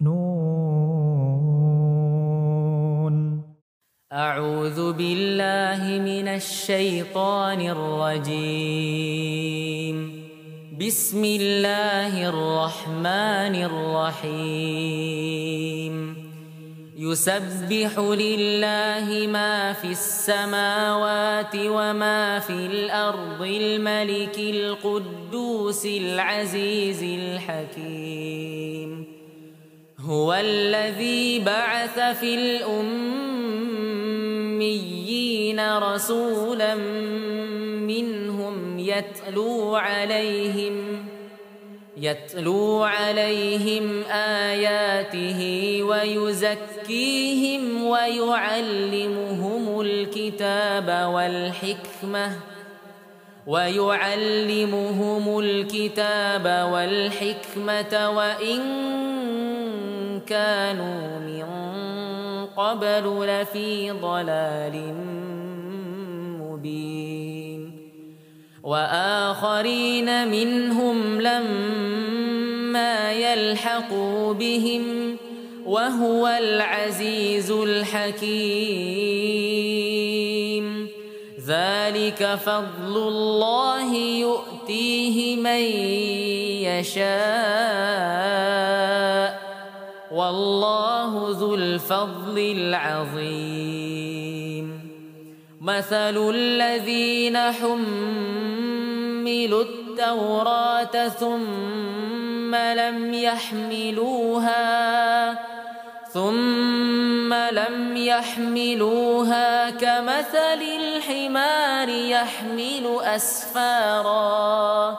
نون أعوذ بالله من الشيطان الرجيم. بسم الله الرحمن الرحيم. يسبح لله ما في السماوات وما في الأرض الملك القدوس العزيز الحكيم. هو الذي بعث في الأميين رسولا منهم يتلو عليهم يتلو عليهم آياته ويزكيهم ويعلمهم الكتاب والحكمة ويعلمهم الكتاب والحكمة وإن كانوا من قبل لفي ضلال مبين. وآخرين منهم لما يلحقوا بهم وهو العزيز الحكيم. ذلك فضل الله يؤتيه من يشاء. والله ذو الفضل العظيم. مثل الذين حملوا التوراة ثم لم يحملوها ثم لم يحملوها كمثل الحمار يحمل أسفارا.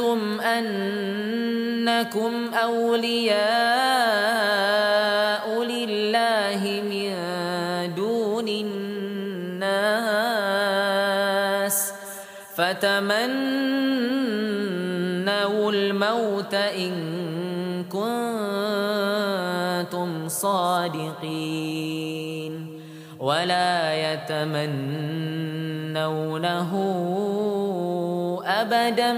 انكم أولياء لله من دون الناس فتمنوا الموت إن كنتم صادقين ولا يتمنونه أبدا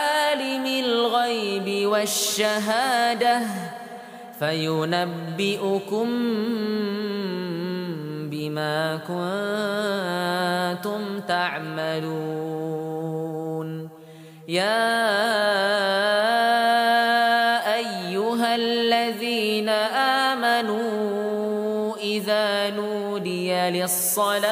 الغيب والشهادة فينبئكم بما كنتم تعملون. يا أيها الذين آمنوا إذا نودي للصلاة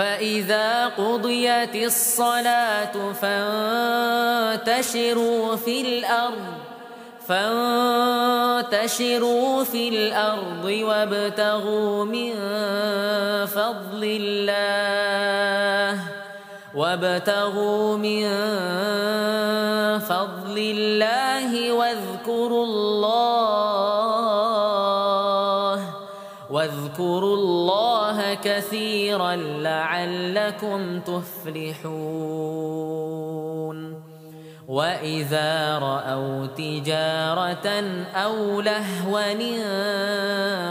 فإذا قضيت الصلاة فانتشروا في الأرض فانتشروا في الأرض وابتغوا من فضل الله وابتغوا من فضل الله واذكروا الله واذكروا الله كثيرا لعلكم تفلحون. وإذا رأوا تجارة أو لهوا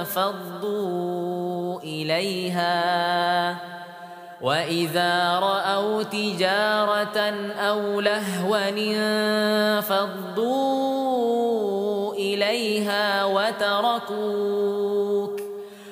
انفضوا إليها. وإذا رأوا تجارة أو لهوا انفضوا إليها وتركوك.